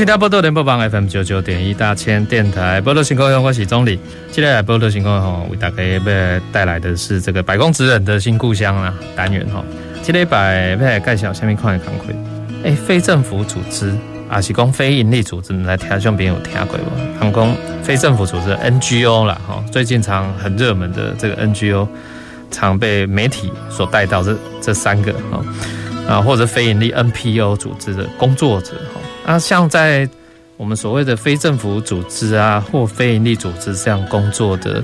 欢迎收听宝岛联播网 FM 九九点一大千电台，宝岛新故乡，我是总理。接下来宝岛新故乡为大家要带来的是这个百工职人的新故乡啦单元哈。这礼拜要来介绍下面看的工作，哎，非政府组织啊，是讲非营利组织，来听上边有听过吗？他们讲非政府组织 NGO 啦哈，最近常很热门的这个 NGO，常被媒体所带到这这三个哈啊，或者非营利 NPO 组织的工作者那像在我们所谓的非政府组织啊，或非营利组织这样工作的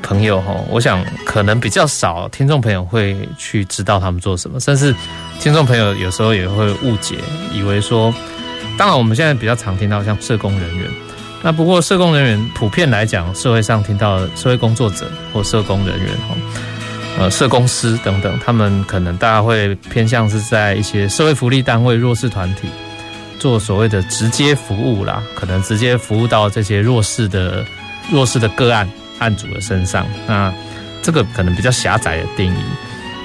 朋友哈，我想可能比较少听众朋友会去知道他们做什么，甚至听众朋友有时候也会误解，以为说，当然我们现在比较常听到像社工人员，那不过社工人员普遍来讲，社会上听到社会工作者或社工人员哈，呃，社工师等等，他们可能大家会偏向是在一些社会福利单位、弱势团体。做所谓的直接服务啦，可能直接服务到这些弱势的弱势的个案案主的身上，那这个可能比较狭窄的定义。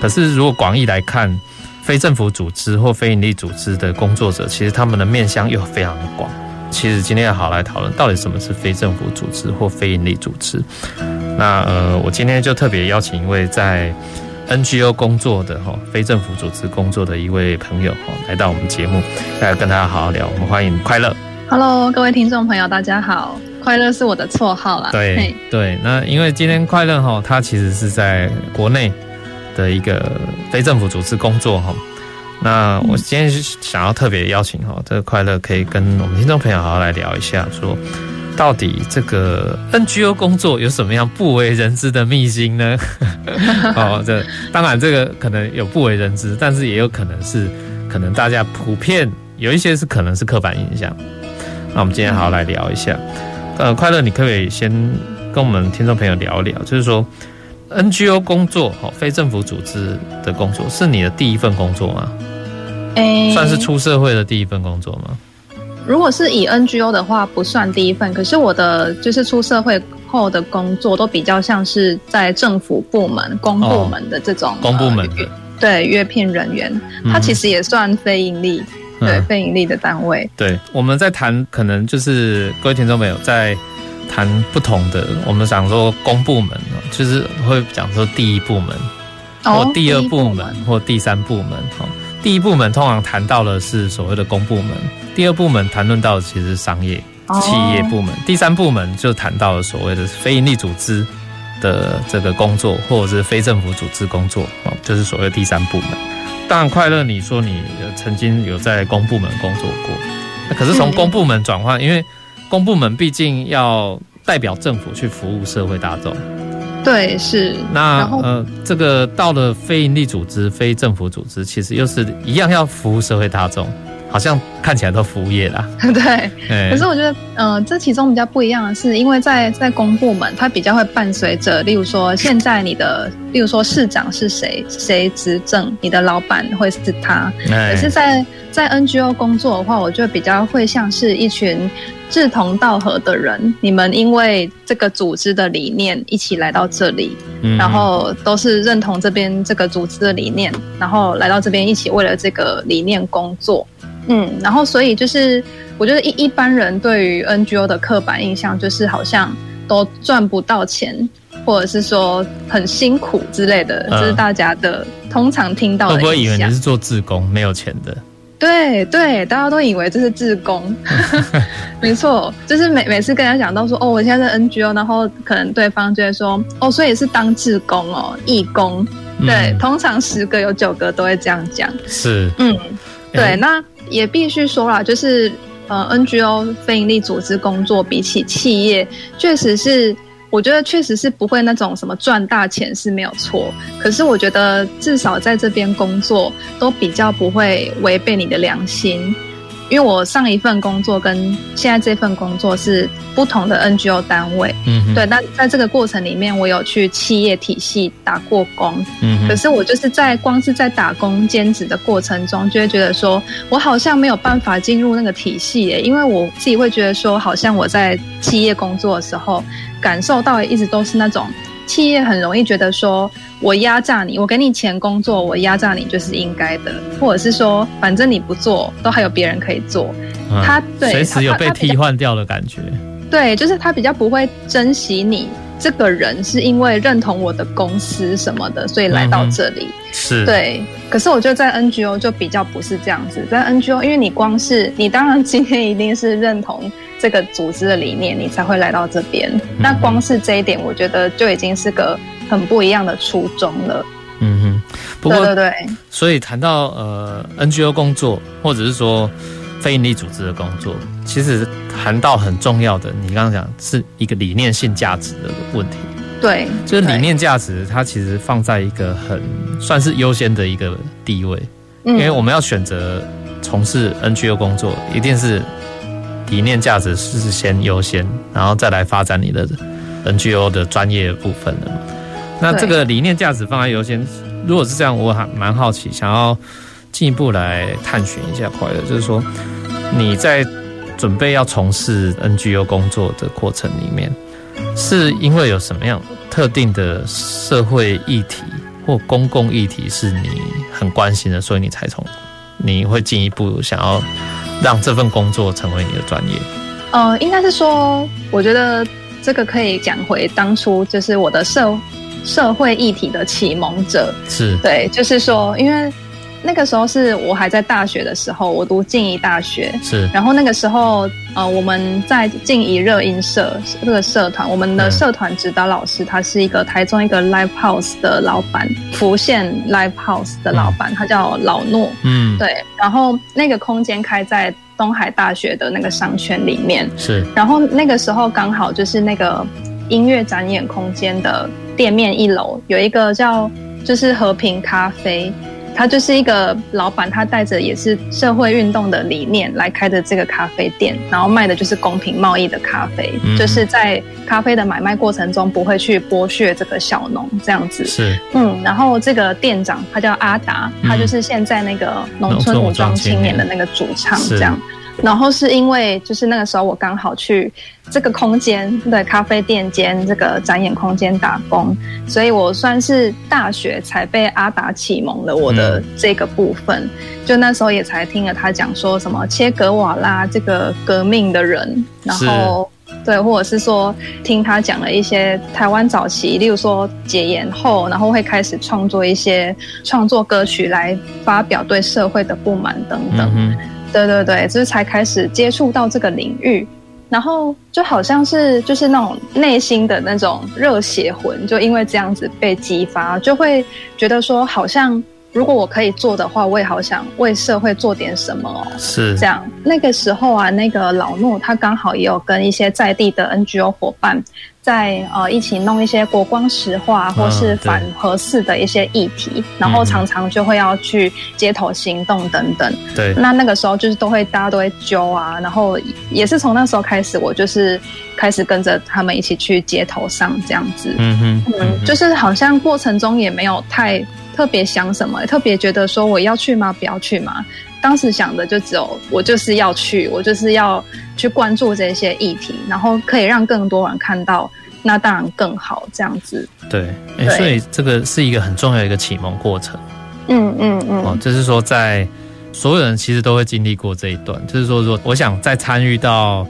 可是如果广义来看，非政府组织或非营利组织的工作者，其实他们的面向又非常的广。其实今天要好来讨论，到底什么是非政府组织或非营利组织？那呃，我今天就特别邀请一位在 NGO 工作的哈，非政府组织工作的一位朋友哈，来到我们节目，来跟大家好好聊。我们欢迎快乐。Hello，各位听众朋友，大家好。快乐是我的绰号啦。对对，那因为今天快乐哈，他其实是在国内的一个非政府组织工作哈。那我今天想要特别邀请哈，这个快乐可以跟我们听众朋友好好来聊一下说。到底这个 NGO 工作有什么样不为人知的秘辛呢？哦，这当然这个可能有不为人知，但是也有可能是可能大家普遍有一些是可能是刻板印象。那我们今天好好来聊一下。呃，快乐，你可不可以先跟我们听众朋友聊一聊，就是说 NGO 工作，哦，非政府组织的工作是你的第一份工作吗？欸，算是出社会的第一份工作吗？如果是以 NGO 的话，不算第一份。可是我的就是出社会后的工作，都比较像是在政府部门、公部门的这种、哦、公部门的、呃、对约聘人员，它其实也算非盈利，嗯、对非盈利的单位。对，我们在谈，可能就是各位听众朋友在谈不同的，我们想说公部门，就是会讲说第一部门，或第二部门，哦、部门或第三部门。哈，第一部门通常谈到的是所谓的公部门。第二部门谈论到的其实是商业企业部门，第三部门就谈到了所谓的非营利组织的这个工作，或者是非政府组织工作，哦，就是所谓第三部门。当然，快乐，你说你曾经有在公部门工作过，那可是从公部门转换，因为公部门毕竟要代表政府去服务社会大众。对，是。那呃，这个到了非营利组织、非政府组织，其实又是一样要服务社会大众。好像看起来都服务业啦，对。可是我觉得，呃，这其中比较不一样的是，因为在在公部门，它比较会伴随着，例如说，现在你的，例如说市长是谁，谁执政，你的老板会是他。可是在在 NGO 工作的话，我觉得比较会像是一群志同道合的人，你们因为这个组织的理念一起来到这里，然后都是认同这边这个组织的理念，然后来到这边一起为了这个理念工作。嗯，然后所以就是，我觉得一一般人对于 NGO 的刻板印象就是好像都赚不到钱，或者是说很辛苦之类的，这、嗯就是大家的通常听到的。会不会以为你是做自工没有钱的？对对，大家都以为这是志工，没错，就是每每次跟人家讲到说哦，我现在是 NGO，然后可能对方就会说哦，所以是当志工哦，义工。对，嗯、通常十个有九个都会这样讲。是，嗯，对，那。也必须说啦，就是呃，NGO 非营利组织工作比起企业，确实是我觉得确实是不会那种什么赚大钱是没有错，可是我觉得至少在这边工作都比较不会违背你的良心。因为我上一份工作跟现在这份工作是不同的 NGO 单位，嗯哼，对。那在这个过程里面，我有去企业体系打过工，嗯，可是我就是在光是在打工兼职的过程中，就会觉得说我好像没有办法进入那个体系耶，因为我自己会觉得说，好像我在企业工作的时候，感受到一直都是那种。企业很容易觉得说，我压榨你，我给你钱工作，我压榨你就是应该的，或者是说，反正你不做，都还有别人可以做。嗯、他对随时有被替换掉的感觉。对，就是他比较不会珍惜你这个人，是因为认同我的公司什么的，所以来到这里。嗯、是，对。可是我觉得在 NGO 就比较不是这样子，在 NGO，因为你光是你，当然今天一定是认同。这个组织的理念，你才会来到这边。那光是这一点，我觉得就已经是个很不一样的初衷了。嗯哼，不过对对对。所以谈到呃 NGO 工作，或者是说非营利组织的工作，其实谈到很重要的，你刚刚讲是一个理念性价值的问题。对，就是理念价值，它其实放在一个很算是优先的一个地位，因为我们要选择从事 NGO 工作，一定是。理念价值是先优先，然后再来发展你的 NGO 的专业部分的嘛。那这个理念价值放在优先，如果是这样，我还蛮好奇，想要进一步来探寻一下快乐，就是说你在准备要从事 NGO 工作的过程里面，是因为有什么样特定的社会议题或公共议题是你很关心的，所以你才从你会进一步想要。让这份工作成为你的专业。呃，应该是说，我觉得这个可以讲回当初就是我的社社会议题的启蒙者。是对，就是说，因为。那个时候是我还在大学的时候，我读静宜大学。是。然后那个时候，呃，我们在静宜热音社这个社团，我们的社团指导老师他是一个台中一个 live house 的老板，浮现 live house 的老板，他叫老诺。嗯。对。然后那个空间开在东海大学的那个商圈里面。是。然后那个时候刚好就是那个音乐展演空间的店面一楼有一个叫就是和平咖啡。他就是一个老板，他带着也是社会运动的理念来开的这个咖啡店，然后卖的就是公平贸易的咖啡，嗯、就是在咖啡的买卖过程中不会去剥削这个小农这样子。是，嗯，然后这个店长他叫阿达，他就是现在那个农村武装青年的那个主唱这样。然后是因为就是那个时候我刚好去这个空间的咖啡店兼这个展演空间打工，所以我算是大学才被阿达启蒙了我的这个部分。就那时候也才听了他讲说什么切格瓦拉这个革命的人，然后对，或者是说听他讲了一些台湾早期，例如说解严后，然后会开始创作一些创作歌曲来发表对社会的不满等等。对对对，就是才开始接触到这个领域，然后就好像是就是那种内心的那种热血魂，就因为这样子被激发，就会觉得说，好像如果我可以做的话，我也好想为社会做点什么哦。是这样，那个时候啊，那个老诺他刚好也有跟一些在地的 NGO 伙伴。在呃一起弄一些国光石化或是反核四的一些议题，嗯、然后常常就会要去街头行动等等。对，那那个时候就是都会大家都会揪啊，然后也是从那时候开始，我就是开始跟着他们一起去街头上这样子。嗯哼，嗯，嗯，就是好像过程中也没有太特别想什么，特别觉得说我要去吗？不要去吗？当时想的就只有我就是要去，我就是要去关注这些议题，然后可以让更多人看到，那当然更好。这样子，对，欸、所以这个是一个很重要的一个启蒙过程。嗯嗯嗯，哦，就是说，在所有人其实都会经历过这一段，就是说，说我想再参与到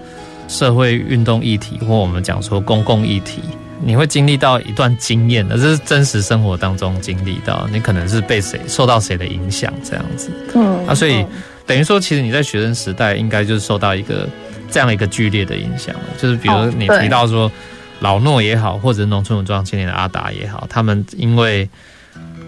社会运动议题，或我们讲说公共议题。你会经历到一段经验的，这是真实生活当中经历到，你可能是被谁受到谁的影响这样子。嗯，啊，所以等于说，其实你在学生时代应该就是受到一个这样一个剧烈的影响，就是比如你提到说老诺也好，或者农村武装青年的阿达也好，他们因为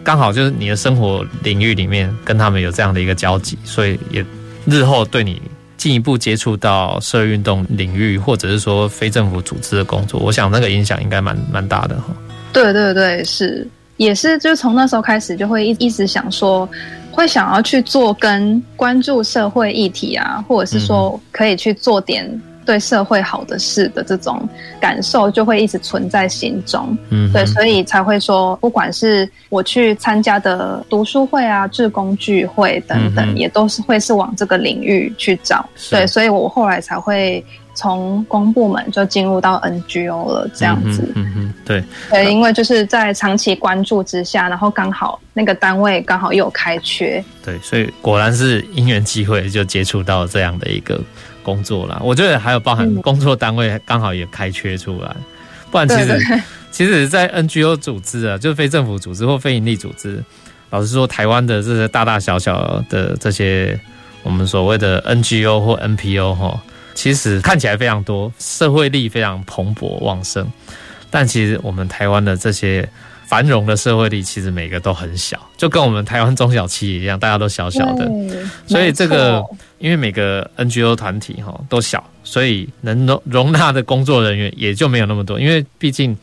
刚好就是你的生活领域里面跟他们有这样的一个交集，所以也日后对你进一步接触到社会运动领域，或者是说非政府组织的工作，我想那个影响应该蛮蛮大的哈。对对对，是。也是，就从那时候开始就会一一直想说，会想要去做跟关注社会议题啊，或者是说可以去做点。对社会好的事的这种感受就会一直存在心中，嗯，对，所以才会说，不管是我去参加的读书会啊、志工聚会等等，嗯、也都是会是往这个领域去找，对，所以我后来才会从公部门就进入到 NGO 了，这样子，对，对，因为就是在长期关注之下，然后刚好那个单位刚好又有开缺，对，所以果然是因缘机会就接触到这样的一个。工作啦，我觉得还有包含工作单位刚好也开缺出来，不然其实 其实，在 NGO 组织啊，就是非政府组织或非营利组织，老实说，台湾的这些大大小小的这些我们所谓的 NGO 或 NPO 哈，其实看起来非常多，社会力非常蓬勃旺盛，但其实我们台湾的这些。繁荣的社会力其实每个都很小，就跟我们台湾中小企业一样，大家都小小的。所以这个因为每个 NGO 团体哈都小，所以能容容纳的工作人员也就没有那么多。因为毕竟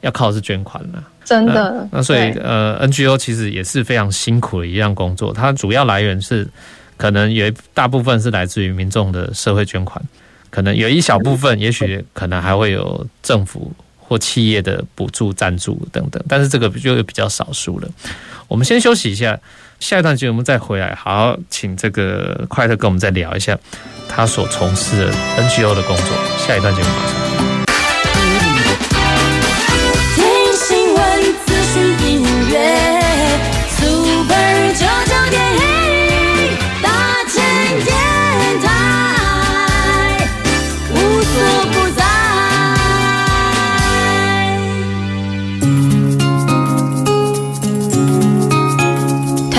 要靠的是捐款嘛，真的。那，那所以呃，NGO 其实也是非常辛苦的一样工作。它主要来源是可能有一大部分是来自于民众的社会捐款，可能有一小部分，也许可能还会有政府。或企业的补助、赞助等等，但是这个就比较少数了。我们先休息一下，下一段节目再回来，好请这个快乐跟我们再聊一下他所从事的 NGO 的工作。下一段节目马上。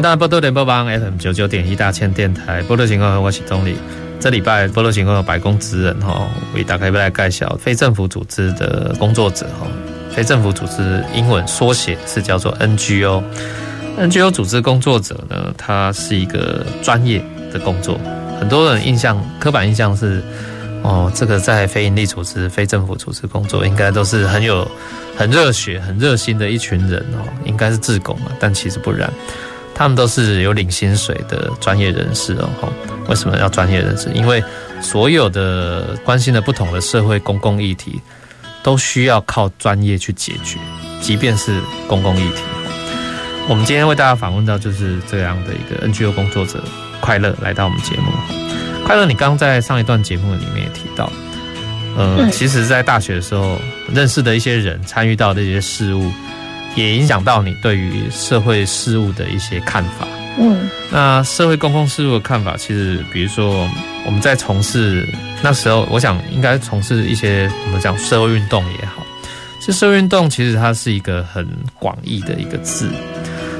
来到宝岛联播网 FM 九九点一大千电台，宝岛新故乡，我是宗澧。这礼拜宝岛新故乡有百工职人哈，为大家来介绍非政府组织的工作者哈。非政府组织英文缩写是叫做 NGO。NGO 组织工作者呢，他是一个专业的工作。很多人印象刻板印象是，哦，这个在非营利组织、非政府组织工作，应该都是很有、很热血、很热心的一群人哦，应该是志工啊，但其实不然。他们都是有领薪水的专业人士哦。为什么要专业人士？因为所有的关心的不同的社会公共议题，都需要靠专业去解决，即便是公共议题。我们今天为大家访问到就是这样的一个 NGO 工作者快乐来到我们节目。快乐，你刚刚在上一段节目里面也提到，呃，其实，在大学的时候认识的一些人，参与到的一些事物。也影响到你对于社会事务的一些看法。嗯，那社会公共事务的看法，其实比如说我们在从事那时候，我想应该从事一些我们讲社会运动也好。其实社会运动其实它是一个很广义的一个字。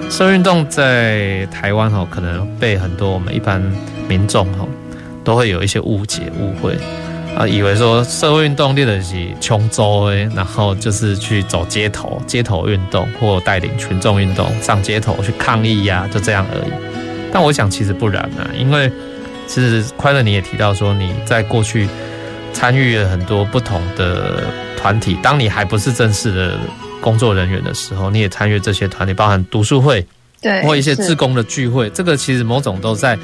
社会运动在台湾哈，可能被很多我们一般民众哈都会有一些误解误会。啊，以为说社会运动练的是琼州诶，然后就是去走街头、街头运动或带领群众运动上街头去抗议呀、啊，就这样而已。但我想其实不然啊，因为其实快乐你也提到说你在过去参与了很多不同的团体，当你还不是正式的工作人员的时候，你也参与这些团体，包含读书会，对，或一些志工的聚会，这个其实某种都在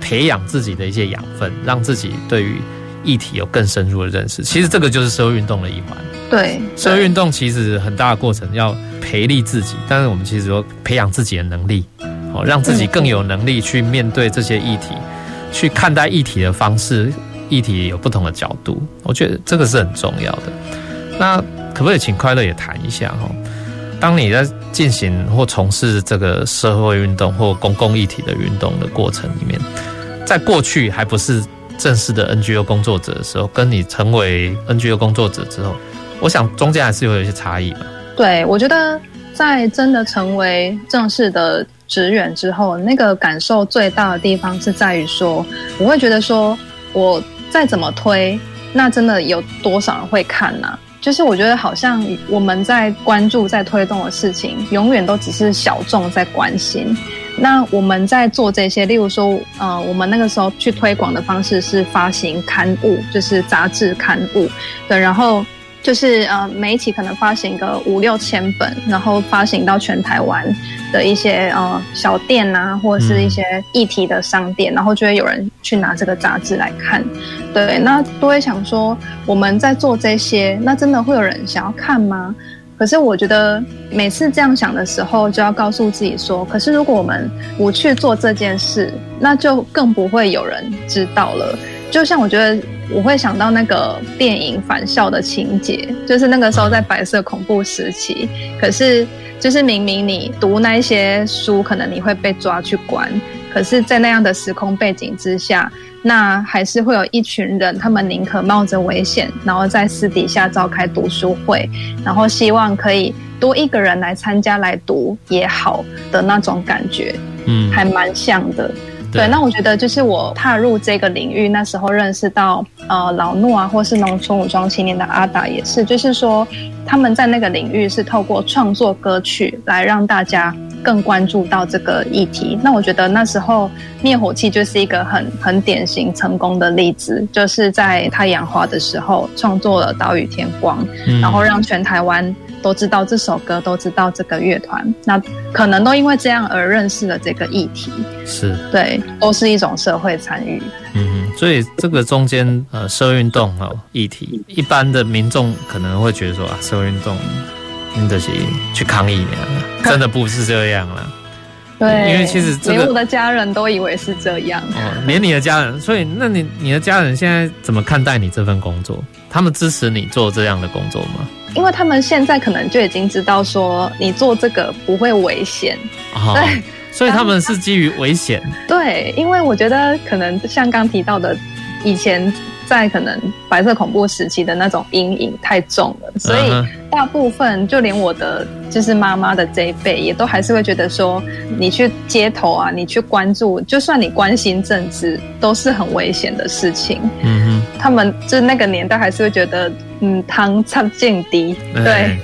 培养自己的一些养分，让自己对于。议题有更深入的认识，其实这个就是社会运动的一环。对，社会运动其实很大的过程要培力自己，但是我们其实说培养自己的能力，哦，让自己更有能力去面对这些议题，去看待议题的方式，议题有不同的角度，我觉得这个是很重要的。那可不可以请快乐也谈一下哈？当你在进行或从事这个社会运动或公共议题的运动的过程里面，在过去还不是正式的 NGO 工作者的时候，跟你成为 NGO 工作者之后，我想中间还是有一些差异吧。对，我觉得在真的成为正式的职员之后，那个感受最大的地方是在于说，我会觉得说，我再怎么推，那真的有多少人会看呢、就是我觉得好像我们在关注、在推动的事情，永远都只是小众在关心。那我们在做这些，例如说，呃，我们那个时候去推广的方式是发行刊物，就是杂志刊物，对，然后。就是呃，每一期可能发行个五六千本，然后发行到全台湾的一些呃小店呐，或者是一些议题的商店，然后就会有人去拿这个杂志来看。对，那都会想说，我们在做这些，那真的会有人想要看吗？可是我觉得每次这样想的时候，就要告诉自己说，可是如果我们不去做这件事，那就更不会有人知道了。就像我觉得。我会想到那个电影《返校》的情节，就是那个时候在白色恐怖时期，可是就是明明你读那些书，可能你会被抓去关，可是，在那样的时空背景之下，那还是会有一群人，他们宁可冒着危险，然后在私底下召开读书会，然后希望可以多一个人来参加来读也好的那种感觉，嗯，还蛮像的。对，那我觉得就是我踏入这个领域，那时候认识到呃老诺啊，或是农村武装青年的阿达也是，就是说他们在那个领域是透过创作歌曲来让大家更关注到这个议题。那我觉得那时候灭火器就是一个很很典型成功的例子，就是在太阳花的时候创作了《岛屿天光》，然后让全台湾。都知道这首歌，都知道这个乐团，那可能都因为这样而认识了这个议题，是对，都是一种社会参与。嗯，所以这个中间呃，社会运动哦，议题，一般的民众可能会觉得说啊，社会运动，你得去去抗议了，真的不是这样了。对，因为其实这个，连我的家人都以为是这样，哦，连你的家人，所以那你你的家人现在怎么看待你这份工作？他们支持你做这样的工作吗？因为他们现在可能就已经知道说你做这个不会危险，哦、对，所以他们是基于危险。对，因为我觉得可能像刚提到的，以前在可能白色恐怖时期的那种阴影太重了，所以大部分就连我的就是妈妈的这一辈，也都还是会觉得说，你去街头啊，你去关注，就算你关心政治，都是很危险的事情。嗯哼，他们就那个年代还是会觉得。嗯，汤差劲低，对，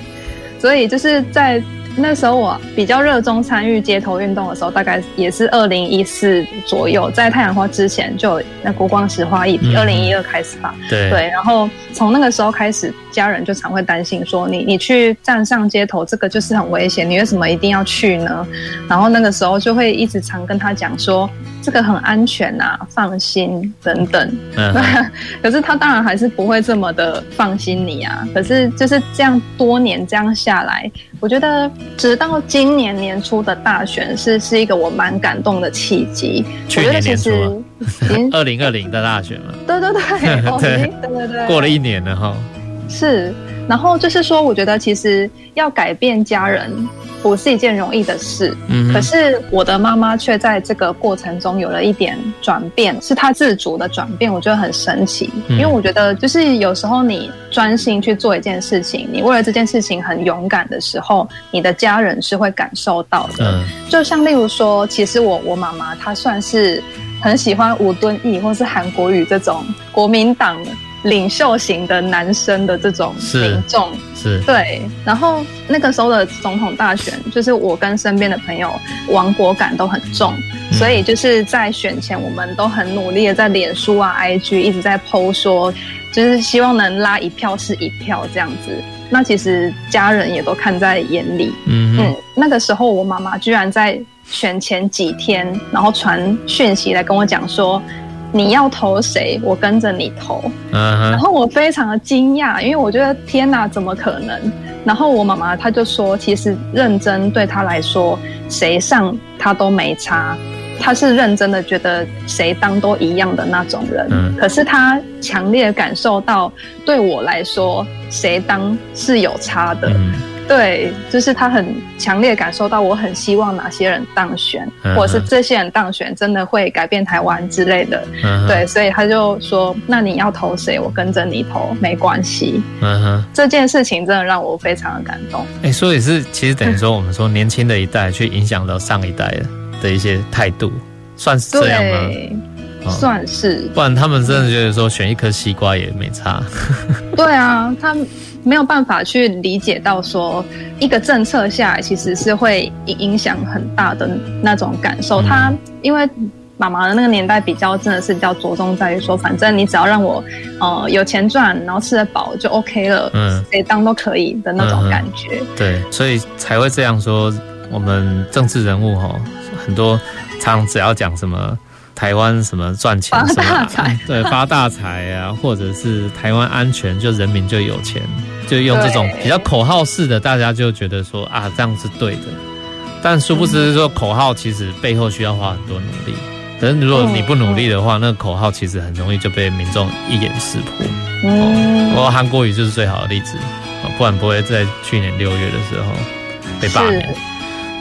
所以就是在那时候，我比较热衷参与街头运动的时候，大概也是二零一四左右，在太阳花之前就有那国光石花议题，二零一二开始吧，对对，然后从那个时候开始，家人就常会担心说，你你去站上街头，这个就是很危险，你为什么一定要去呢？然后那个时候就会一直常跟他讲说。这个很安全呐、啊，放心等等。嗯，可是他当然还是不会这么的放心你啊。可是就是这样多年这样下来，我觉得直到今年年初的大选是是一个我蛮感动的契机。去年年初，二零二零的大选嘛。对对对，哦、对对对对，过了一年了哈。是，然后就是说，我觉得其实要改变家人。不是一件容易的事，嗯，可是我的妈妈却在这个过程中有了一点转变，是她自主的转变，我觉得很神奇。因为我觉得，就是有时候你专心去做一件事情，你为了这件事情很勇敢的时候，你的家人是会感受到的。嗯，就像例如说，其实我我妈妈她算是很喜欢吴敦义或是韩国语这种国民党领袖型的男生的这种民众。是对，然后那个时候的总统大选，就是我跟身边的朋友亡国感都很重，嗯，所以就是在选前，我们都很努力的在脸书啊、IG 一直在 po 说，就是希望能拉一票是一票这样子。那其实家人也都看在眼里，嗯嗯，那个时候我妈妈居然在选前几天，然后传讯息来跟我讲说。你要投谁？我跟着你投。然后我非常的惊讶，因为我觉得天哪，怎么可能？然后我妈妈她就说，其实认真对她来说，谁上她都没差，她是认真的觉得谁当都一样的那种人。可是她强烈感受到，对我来说，谁当是有差的。对，就是他很强烈感受到我很希望哪些人当选，嗯、或者是这些人当选真的会改变台湾之类的。嗯、对，所以他就说：“那你要投谁？我跟着你投，没关系。”嗯哼，这件事情真的让我非常的感动。哎、欸，所以是其实等于说，我们说年轻的一代去影响到上一代的的一些态度，算是这样吗？对算是，不然他们真的觉得说选一颗西瓜也没差。对啊，他没有办法去理解到说一个政策下来其实是会影响很大的那种感受。他因为妈妈的那个年代比较真的是比较着重在于说，反正你只要让我呃有钱赚，然后吃得饱就 OK 了，嗯，谁当都可以的那种感觉。嗯、对，所以才会这样说。我们政治人物哈，很多常只要讲什么。台湾什么赚钱什么、啊？发大财，对，发大财啊，或者是台湾安全，就人民就有钱，就用这种比较口号式的，大家就觉得说啊，这样是对的。但殊不知说口号其实背后需要花很多努力。可是如果你不努力的话，那个口号其实很容易就被民众一眼识破。嗯，我韩国语就是最好的例子啊，不然不会在去年六月的时候被罢免。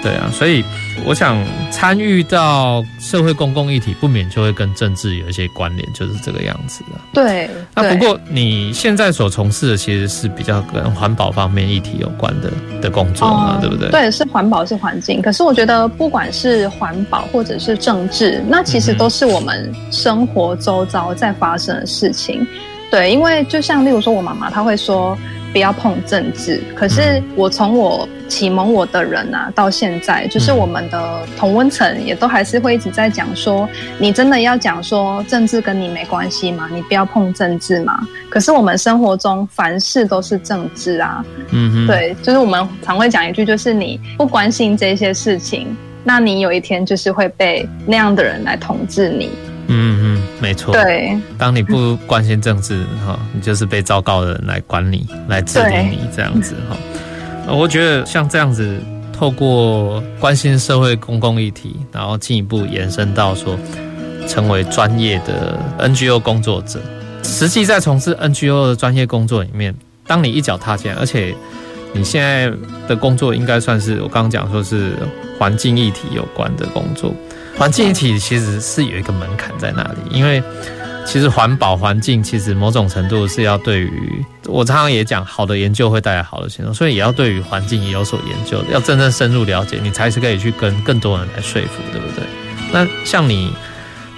对啊，所以。我想参与到社会公共议题，不免就会跟政治有一些关联，就是这个样子的。对，那不过你现在所从事的其实是比较跟环保方面议题有关的的工作嘛，嗯、对不对？对，是环保是环境。可是我觉得，不管是环保或者是政治，那其实都是我们生活周遭在发生的事情。嗯、对，因为就像例如说，我妈妈她会说。不要碰政治。可是我从我启蒙我的人啊，到现在，就是我们的同温层也都还是会一直在讲说，你真的要讲说政治跟你没关系吗？你不要碰政治吗？可是我们生活中凡事都是政治啊。嗯哼，对，就是我们常会讲一句，就是你不关心这些事情，那你有一天就是会被那样的人来统治你。嗯嗯，没错。对，当你不关心政治哈，你就是被糟糕的人来管理，来治理你这样子哈。我觉得像这样子，透过关心社会公共议题，然后进一步延伸到说，成为专业的 NGO 工作者，实际在从事 NGO 的专业工作里面，当你一脚踏进来，而且你现在的工作应该算是我刚刚讲说是环境议题有关的工作。环境议题其实是有一个门槛在那里，因为其实环保环境其实某种程度是要对于我常常也讲，好的研究会带来好的行动，所以也要对于环境也有所研究，要真正深入了解，你才是可以去跟更多人来说服，对不对？那像你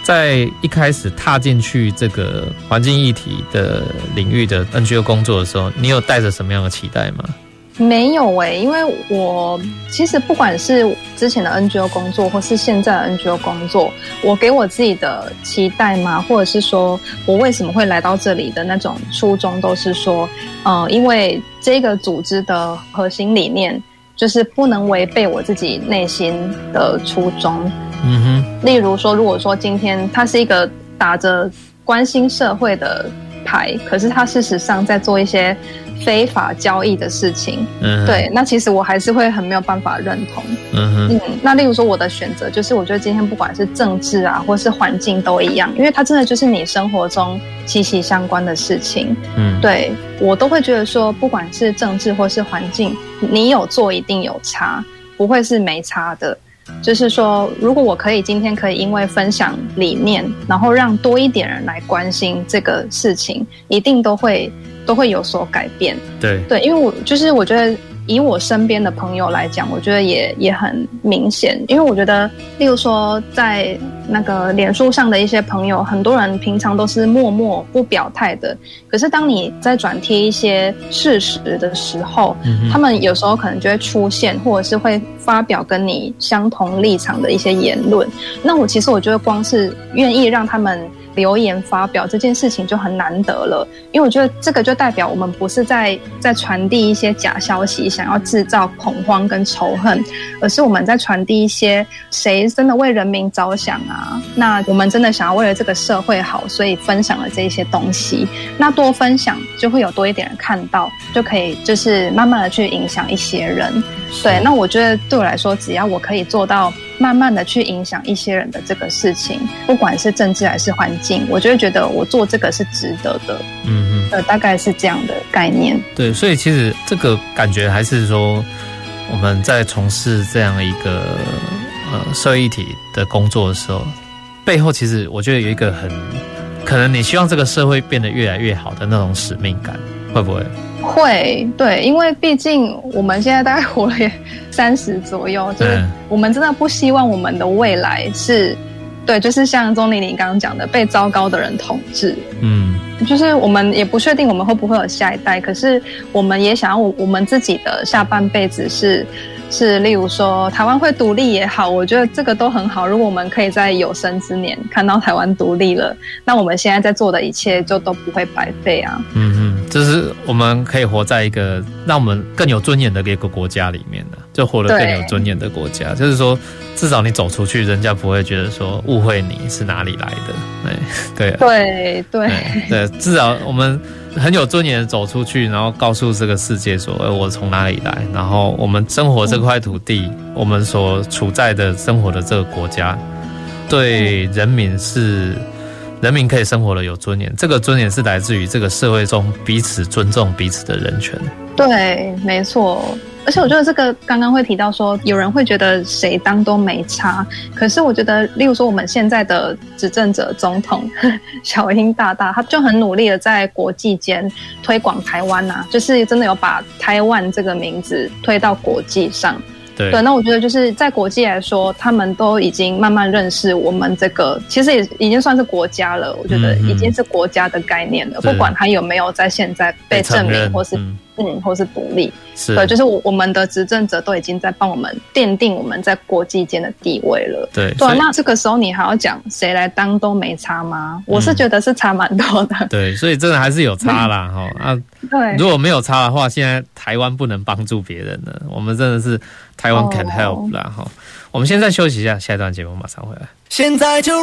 在一开始踏进去这个环境议题的领域的 NGO 工作的时候，你有带着什么样的期待吗？没有哎、欸，因为我其实不管是之前的 NGO 工作，或是现在的 NGO 工作，我给我自己的期待吗，或者是说我为什么会来到这里的那种初衷，都是说，呃，因为这个组织的核心理念就是不能违背我自己内心的初衷。嗯哼，例如说，如果说今天它是一个打着关心社会的牌，可是它事实上在做一些。非法交易的事情，嗯，对，那其实我还是会很没有办法认同，嗯，嗯，那例如说我的选择，就是我觉得今天不管是政治啊，或是环境都一样，因为它真的就是你生活中息息相关的事情，嗯，对，我都会觉得说，不管是政治或是环境，你有做一定有差，不会是没差的。就是说，如果我可以今天可以因为分享理念，然后让多一点人来关心这个事情，一定都会。都会有所改变，对对，因为我就是我觉得以我身边的朋友来讲，我觉得也也很明显，因为我觉得，例如说在那个脸书上的一些朋友，很多人平常都是默默不表态的，可是当你在转贴一些事实的时候，嗯，他们有时候可能就会出现，或者是会发表跟你相同立场的一些言论。那我其实我觉得，光是愿意让他们。留言发表这件事情就很难得了，因为我觉得这个就代表我们不是在在传递一些假消息，想要制造恐慌跟仇恨，而是我们在传递一些谁真的为人民着想啊，那我们真的想要为了这个社会好，所以分享了这些东西。那多分享就会有多一点人看到，就可以就是慢慢的去影响一些人。对，那我觉得对我来说，只要我可以做到慢慢的去影响一些人的这个事情，不管是政治还是环境，我就会觉得我做这个是值得的。嗯嗯，呃，大概是这样的概念。对，所以其实这个感觉还是说我们在从事这样一个呃社会议题的工作的时候，背后其实我觉得有一个很可能你希望这个社会变得越来越好的那种使命感，会不会？会，对，因为毕竟我们现在大概活了三十左右，就是我们真的不希望我们的未来是，对，就是像钟玲玲刚刚讲的，被糟糕的人统治。嗯，就是我们也不确定我们会不会有下一代，可是我们也想要我我们自己的下半辈子是。是，例如说台湾会独立也好，我觉得这个都很好。如果我们可以在有生之年看到台湾独立了，那我们现在在做的一切就都不会白费啊。嗯嗯，就是我们可以活在一个让我们更有尊严的一个国家里面的，就活得更有尊严的国家。就是说，至少你走出去，人家不会觉得说误会你是哪里来的。对对对对对，至少我们。很有尊严的走出去，然后告诉这个世界说：“哎，我从哪里来？然后我们生活这块土地，我们所处在的生活的这个国家，对人民是人民可以生活的有尊严。这个尊严是来自于这个社会中彼此尊重彼此的人权。”对，没错。而且我觉得这个刚刚会提到说，有人会觉得谁当都没差。可是我觉得，例如说我们现在的执政者总统 小英大大，他就很努力的在国际间推广台湾呐，就是真的有把台湾这个名字推到国际上。对，对，那我觉得就是在国际来说，他们都已经慢慢认识我们这个，其实也已经算是国家了。我觉得已经是国家的概念了，嗯、不管他有没有在现在被证明，或是。嗯，或是独立，是对，就是我我们的执政者都已经在帮我们奠定我们在国际间的地位了。对，对，那这个时候你还要讲谁来当都没差吗？嗯、我是觉得是差蛮多的。对，所以真的还是有差啦，哈、嗯、啊。对，如果没有差的话，现在台湾不能帮助别人了。我们真的是台湾 can help 啦，哈、哦。我们现在休息一下，下一段节目马上回来。现在就。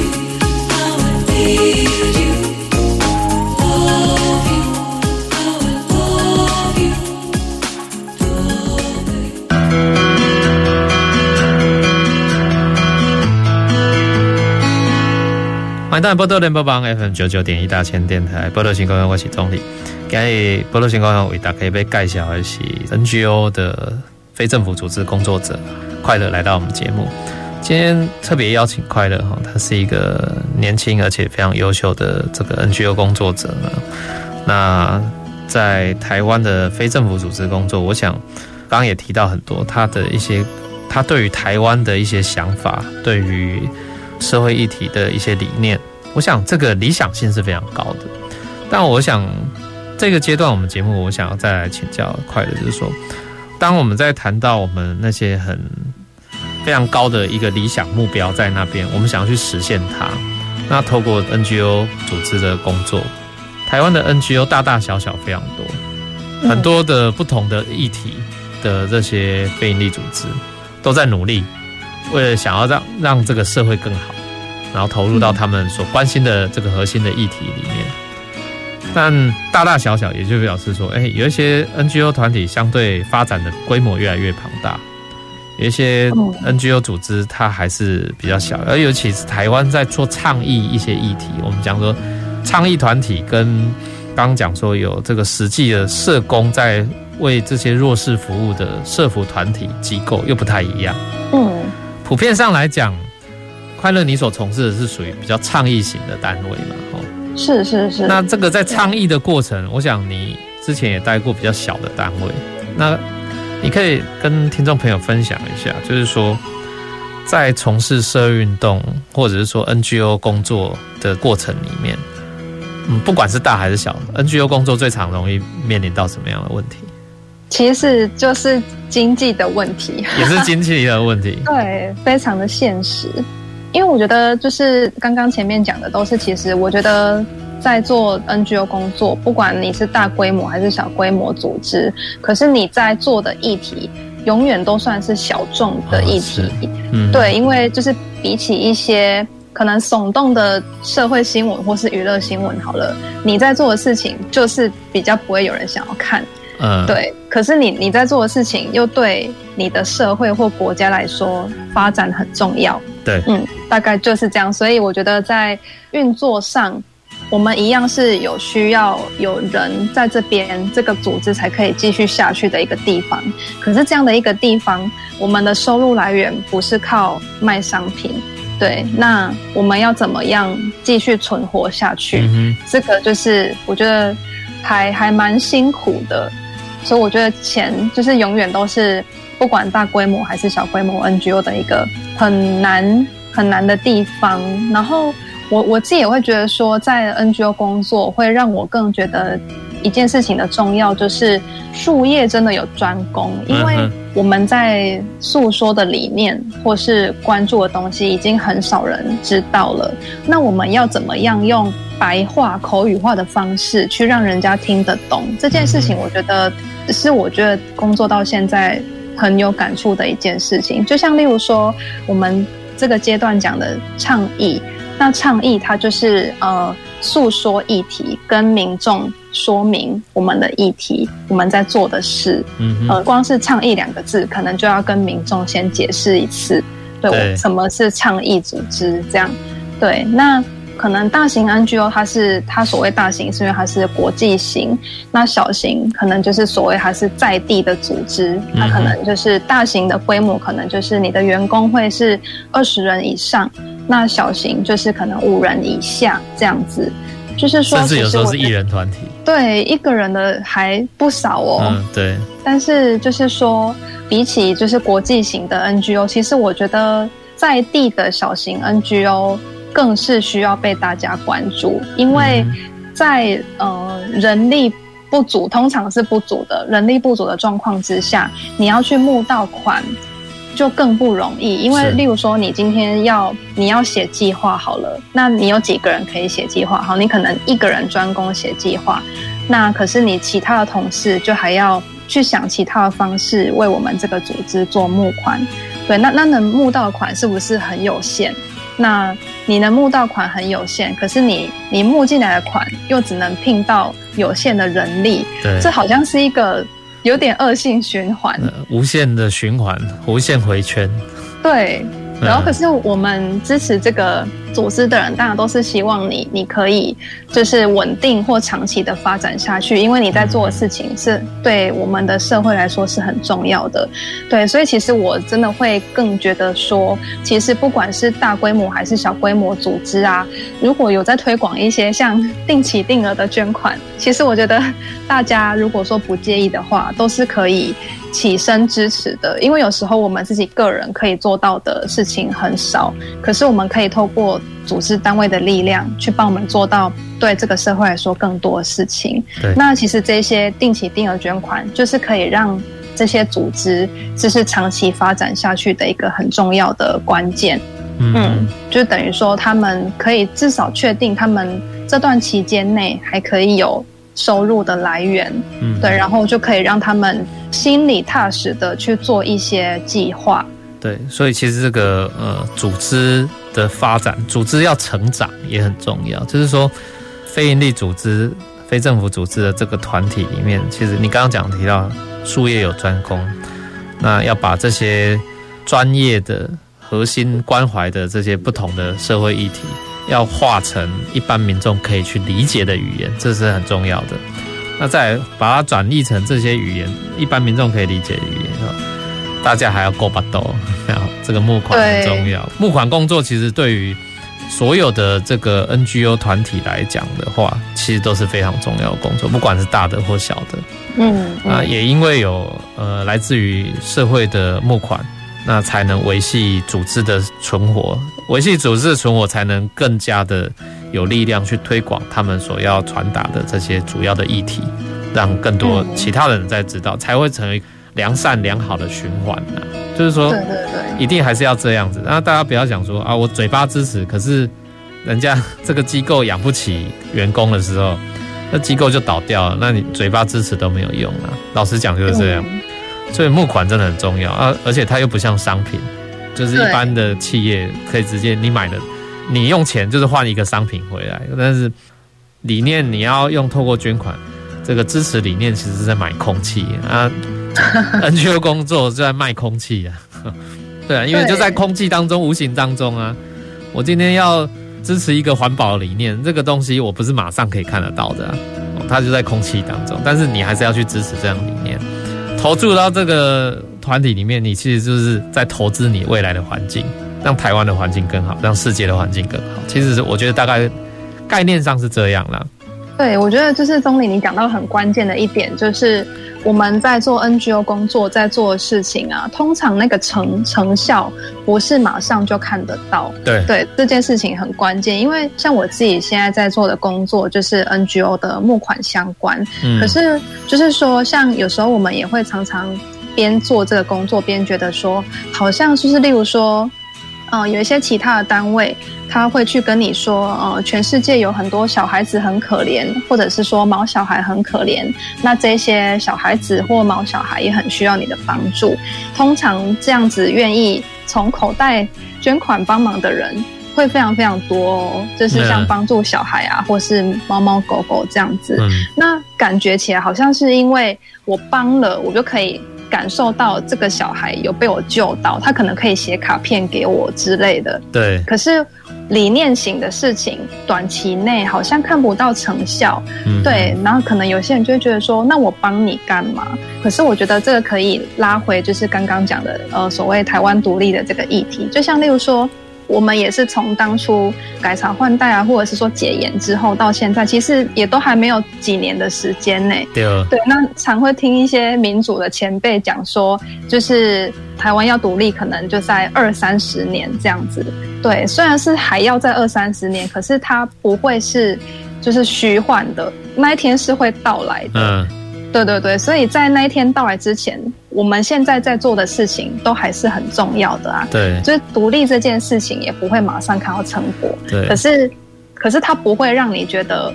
欢迎大家波多联播帮 FM 九九点一大千电台波多新故乡，我是钟理。今日波多新故乡为大家被介绍的是 NGO 的非政府组织工作者快乐来到我们节目。今天特别邀请快乐哈，他是一个年轻而且非常优秀的这个 NGO 工作者呢。那在台湾的非政府组织工作，我想刚刚也提到很多他的一些，他对于台湾的一些想法，对于。社会议题的一些理念，我想这个理想性是非常高的。但我想这个阶段我们节目，我想要再来请教快乐，就是说，当我们在谈到我们那些很非常高的一个理想目标在那边，我们想要去实现它，那透过 NGO 组织的工作，台湾的 NGO 大大小小非常多，很多的不同的议题的这些非营利组织都在努力。为了想要让让这个社会更好，然后投入到他们所关心的这个核心的议题里面，但大大小小也就表示说，哎，有一些 NGO 团体相对发展的规模越来越庞大，有一些 NGO 组织它还是比较小，而尤其是台湾在做倡议一些议题，我们讲说倡议团体跟刚刚讲说有这个实际的社工在为这些弱势服务的社服团体机构又不太一样，嗯。普遍上来讲，快乐，你所从事的是属于比较倡议型的单位嘛？哦，是是是。那这个在倡议的过程，我想你之前也待过比较小的单位。那你可以跟听众朋友分享一下，就是说，在从事社运动或者是说 NGO 工作的过程里面，嗯，不管是大还是小，NGO 工作最常容易面临到什么样的问题？其实就是经济的问题，也是经济的问题。对，非常的现实。因为我觉得，就是刚刚前面讲的，都是其实我觉得。在做 NGO 工作，不管你是大规模还是小规模组织，可是你在做的议题永远都算是小众的议题。哦嗯、对，因为就是比起一些可能耸动的社会新闻或是娱乐新闻，好了，你在做的事情就是比较不会有人想要看。嗯，对。可是你你在做的事情又对你的社会或国家来说发展很重要。对，嗯，大概就是这样。所以我觉得在运作上。我们一样是有需要有人在这边，这个组织才可以继续下去的一个地方。可是这样的一个地方，我们的收入来源不是靠卖商品，对？那我们要怎么样继续存活下去？嗯、这个就是我觉得还还蛮辛苦的。所以我觉得钱就是永远都是不管大规模还是小规模 NGO 的一个很难很难的地方。然后。我我自己也会觉得说，在 NGO 工作会让我更觉得一件事情的重要，就是术业真的有专攻，因为我们在诉说的理念或是关注的东西，已经很少人知道了。那我们要怎么样用白话口语化的方式去让人家听得懂这件事情？我觉得是我觉得工作到现在很有感触的一件事情。就像例如说，我们这个阶段讲的倡议。那倡议它就是呃诉说议题，跟民众说明我们的议题，我们在做的事。嗯，呃，光是倡议两个字，可能就要跟民众先解释一次，对，什么是倡议组织这样。对，那可能大型 NGO 它是它所谓大型，是因为它是国际型；那小型可能就是所谓它是在地的组织，它可能就是大型的规模，可能就是你的员工会是二十人以上。那小型就是可能五人以下这样子，就是说，甚至有时候是一人团体，对，一个人的还不少哦。嗯，对。但是就是说，比起就是国际型的 NGO，其实我觉得在地的小型 NGO 更是需要被大家关注，因为在呃人力不足，通常是不足的，人力不足的状况之下，你要去募到款。就更不容易，因为例如说，你今天要你要写计划好了，那你有几个人可以写计划？好，你可能一个人专攻写计划，那可是你其他的同事就还要去想其他的方式为我们这个组织做募款。对，那那能募到款是不是很有限？那你能募到款很有限，可是你你募进来的款又只能聘到有限的人力，对，这好像是一个。有点恶性循环，呃，无限的循环，无限回圈。对，然后可是我们支持这个。组织的人当然都是希望你，你可以就是稳定或长期的发展下去，因为你在做的事情是对我们的社会来说是很重要的。对，所以其实我真的会更觉得说，其实不管是大规模还是小规模组织啊，如果有在推广一些像 定期定额的捐款，其实我觉得大家如果说不介意的话，都是可以起身支持的。因为有时候我们自己个人可以做到的事情很少，可是我们可以透过组织单位的力量去帮我们做到对这个社会来说更多的事情。对，那其实这些定期定额捐款就是可以让这些组织这是长期发展下去的一个很重要的关键。嗯，嗯，就等于说他们可以至少确定他们这段期间内还可以有收入的来源。嗯，对，然后就可以让他们心里踏实的去做一些计划。对，所以其实这个呃组织的发展，组织要成长也很重要。就是说，非营利组织、非政府组织的这个团体里面，其实你刚刚讲提到术业有专攻，那要把这些专业的核心关怀的这些不同的社会议题，要化成一般民众可以去理解的语言，这是很重要的。那再把它转译成这些语言，一般民众可以理解的语言。大家还要够巴多，然后这个募款很重要。募款工作其实对于所有的这个 NGO 团体来讲的话，其实都是非常重要的工作，不管是大的或小的。嗯，嗯啊，也因为有呃来自于社会的募款，那才能维系组织的存活，维系组织的存活，才能更加的有力量去推广他们所要传达的这些主要的议题，让更多其他人在知道，才会成为良善良好的循环呐。就是说，对对对，一定还是要这样子。那大家不要讲说啊，我嘴巴支持，可是人家这个机构养不起员工的时候。那机构就倒掉了，那你嘴巴支持都没有用啊！老实讲就是这样，所以募款真的很重要啊，而且它又不像商品，就是一般的企业可以直接你买的，你用钱就是换一个商品回来，但是理念你要用透过捐款，这个支持理念其实是在买空气啊 NGO 工作就在卖空气啊，对啊，因为就在空气当中无形当中啊，我今天要。支持一个环保理念，这个东西我不是马上可以看得到的，它就在空气当中。但是你还是要去支持这样理念，投注到这个团体里面，你其实就是在投资你未来的环境，让台湾的环境更好，让世界的环境更好。其实是我觉得大概概念上是这样啦。对，我觉得就是钟理，你讲到很关键的一点就是。我们在做 NGO 工作，在做的事情啊，通常那个成成效不是马上就看得到。对对，这件事情很关键，因为像我自己现在在做的工作就是 NGO 的募款相关。嗯。可是就是说，像有时候我们也会常常边做这个工作，边觉得说，好像就是例如说。嗯、呃，有一些其他的单位，他会去跟你说，呃，全世界有很多小孩子很可怜，或者是说毛小孩很可怜，那这些小孩子或毛小孩也很需要你的帮助。通常这样子愿意从口袋捐款帮忙的人会非常非常多哦，就是像帮助小孩啊，或是猫猫狗狗这样子。那感觉起来好像是因为我帮了，我就可以。感受到这个小孩有被我救到，他可能可以写卡片给我之类的。对。可是理念型的事情，短期内好像看不到成效。嗯。对。然后可能有些人就会觉得说：“那我帮你干嘛？”可是我觉得这个可以拉回，就是刚刚讲的，呃，所谓台湾独立的这个议题。就像例如说。我们也是从当初改朝换代啊，或者是说解严之后到现在，其实也都还没有几年的时间呢。对啊，对，那常会听一些民主的前辈讲说，就是台湾要独立，可能就在二三十年这样子。对，虽然是还要在二三十年，可是它不会是就是虚幻的，那一天是会到来的。嗯。对对对，所以在那一天到来之前，我们现在在做的事情都还是很重要的啊。对，就是独立这件事情也不会马上看到成果。对，可是，可是它不会让你觉得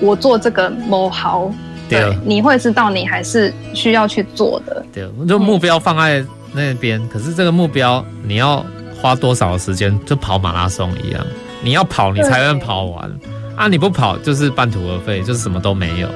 我做这个某好。对，对，你会知道你还是需要去做的。对，就目标放在那边，嗯，可是这个目标你要花多少时间，就跑马拉松一样，你要跑你才能跑完啊！你不跑就是半途而废，就是什么都没有。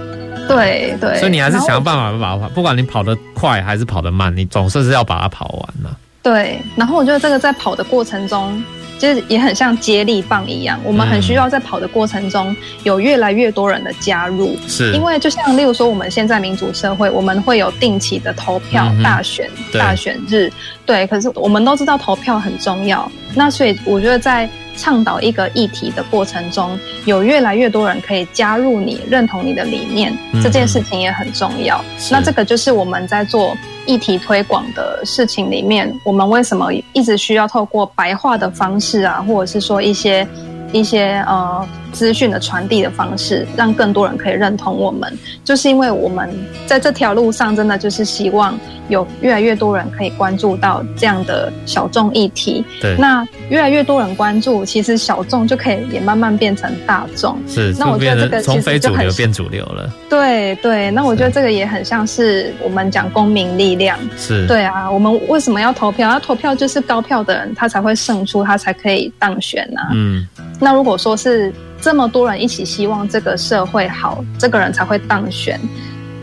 对对，所以你还是想要办法把它跑，不管你跑得快还是跑得慢，你总是是要把它跑完嘛。对，然后我觉得这个在跑的过程中，其实也很像接力棒一样，我们很需要在跑的过程中有越来越多人的加入。是，因为就像例如说，我们现在民主社会，我们会有定期的投票、大选、大选日。对，可是我们都知道投票很重要，那所以我觉得在。倡导一个议题的过程中，有越来越多人可以加入你，认同你的理念，这件事情也很重要。那这个就是我们在做议题推广的事情里面，我们为什么一直需要透过白话的方式啊，或者是说一些。一些呃资讯的传递的方式，让更多人可以认同我们，就是因为我们在这条路上，真的就是希望有越来越多人可以关注到这样的小众议题。对，那越来越多人关注，其实小众就可以也慢慢变成大众。是，那我觉得这个从非主流变主流了。对对，那我觉得这个也很像是我们讲公民力量。是，对啊，我们为什么要投票？要投票就是高票的人，他才会胜出，他才可以当选呐、啊。嗯。那如果说是这么多人一起希望这个社会好，这个人才会当选。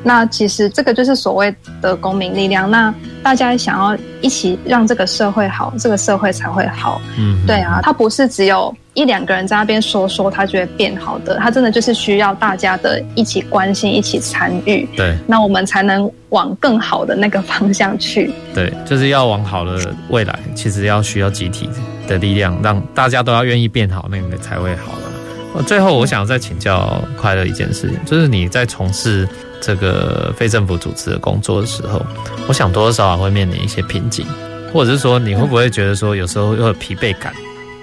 那其实这个就是所谓的公民力量。那大家想要一起让这个社会好，这个社会才会好。嗯，对啊，他不是只有一两个人在那边说说，他就会变好的。他真的就是需要大家的一起关心、一起参与。对，那我们才能往更好的那个方向去。对，就是要往好的未来，其实要需要集体。的力量，让大家都要愿意变好，那你才会好了。最后，我想再请教快乐一件事情，就是你在从事这个非政府组织的工作的时候，我想多多少少会面临一些瓶颈，或者是说你会不会觉得说有时候会有疲惫感？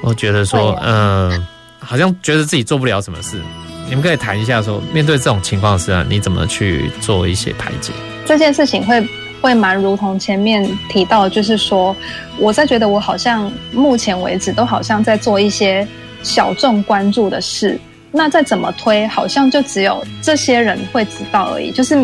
我觉得说，嗯，好像觉得自己做不了什么事。你们可以谈一下说，面对这种情况时啊，你怎么去做一些排解？这件事情会会蛮如同前面提到，就是说，我在觉得我好像目前为止都好像在做一些小众关注的事，那再怎么推，好像就只有这些人会知道而已。就是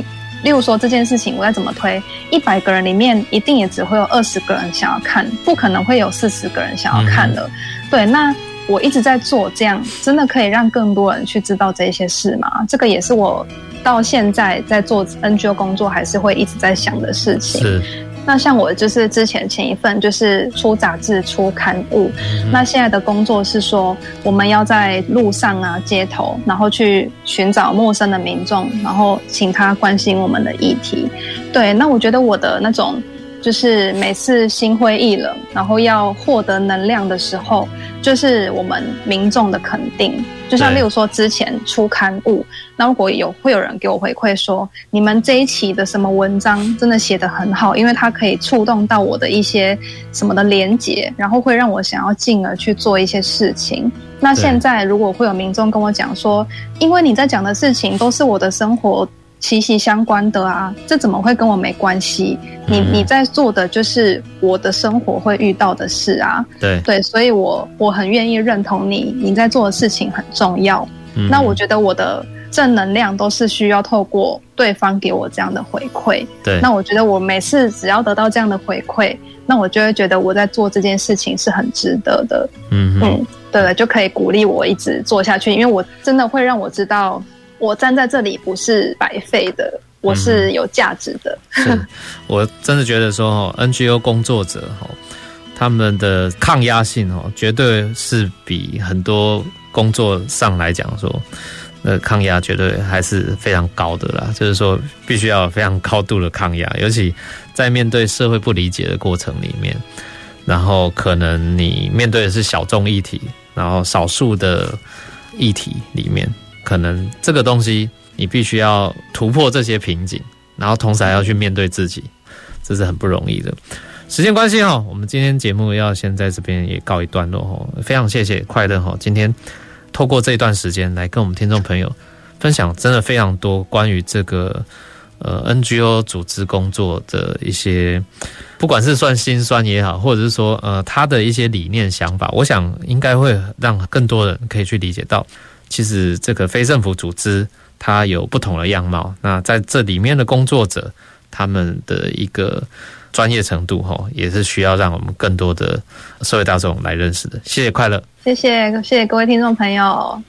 例如说这件事情，我再怎么推，一百个人里面一定也只会有二十个人想要看，不可能会有四十个人想要看的。嗯、对，那。我一直在做这样，真的可以让更多人去知道这些事吗？这个也是我到现在在做 NGO 工作还是会一直在想的事情。是。那像我就是之前前一份就是出杂志、出刊物，嗯，那现在的工作是说我们要在路上啊、街头，然后去寻找陌生的民众，然后请他关心我们的议题。对，那我觉得我的那种。就是每次心灰意冷，然后要获得能量的时候，就是我们民众的肯定。就像例如说之前出刊物，那如果有会有人给我回馈说，你们这一期的什么文章真的写得很好，因为它可以触动到我的一些什么的连结，然后会让我想要进而去做一些事情。那现在如果会有民众跟我讲说，因为你在讲的事情都是我的生活。息息相关的啊，这怎么会跟我没关系？你你在做的就是我的生活会遇到的事啊。对对，所以我我很愿意认同你，你在做的事情很重要。嗯。那我觉得我的正能量都是需要透过对方给我这样的回馈。对。那我觉得我每次只要得到这样的回馈，那我就会觉得我在做这件事情是很值得的。嗯嗯，对了，就可以鼓励我一直做下去，因为我真的会让我知道。我站在这里不是白费的，我是有价值的。嗯、是，我真的觉得说，NGO 工作者哈，他们的抗压性哦，绝对是比很多工作上来讲说，那抗压绝对还是非常高的啦。就是说，必须要有非常高度的抗压，尤其在面对社会不理解的过程里面，然后可能你面对的是小众议题，然后少数的议题里面。可能这个东西你必须要突破这些瓶颈，然后同时还要去面对自己，这是很不容易的。时间关系哦，我们今天节目要先在这边也告一段落哦。非常谢谢快乐哈，今天透过这段时间来跟我们听众朋友分享，真的非常多关于这个呃 NGO 组织工作的一些，不管是算心酸也好，或者是说呃他的一些理念想法，我想应该会让更多人可以去理解到。其实这个非政府组织它有不同的样貌，那在这里面的工作者，他们的一个专业程度，哈，也是需要让我们更多的社会大众来认识的。谢谢快乐，谢谢谢谢各位听众朋友。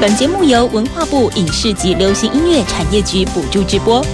本节目由文化部影视及流行音乐产业局补助直播。